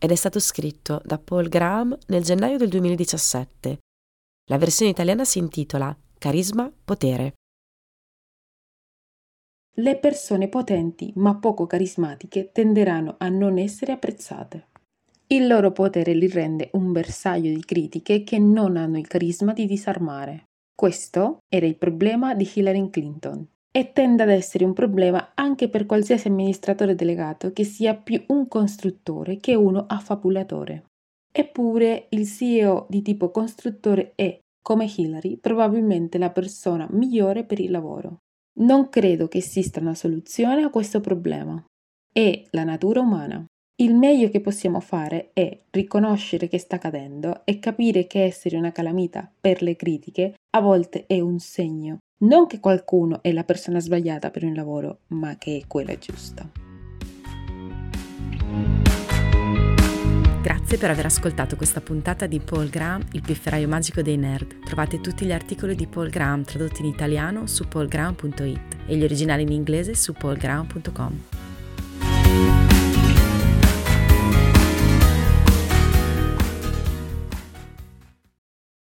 ed è stato scritto da Paul Graham nel gennaio del 2017. La versione italiana si intitola Carisma Potere. Le persone potenti ma poco carismatiche tenderanno a non essere apprezzate. Il loro potere li rende un bersaglio di critiche che non hanno il carisma di disarmare. Questo era il problema di Hillary Clinton e tende ad essere un problema anche per qualsiasi amministratore delegato che sia più un costruttore che uno affabulatore. Eppure il CEO di tipo costruttore è, come Hillary, probabilmente la persona migliore per il lavoro. Non credo che esista una soluzione a questo problema. È la natura umana. Il meglio che possiamo fare è riconoscere che sta cadendo e capire che essere una calamita per le critiche a volte è un segno non che qualcuno è la persona sbagliata per un lavoro, ma che è quella giusta. Grazie per aver ascoltato questa puntata di Paul Graham, il pifferaio magico dei nerd. Trovate tutti gli articoli di Paul Graham tradotti in italiano su paulgraham.it e gli originali in inglese su paulgraham.com.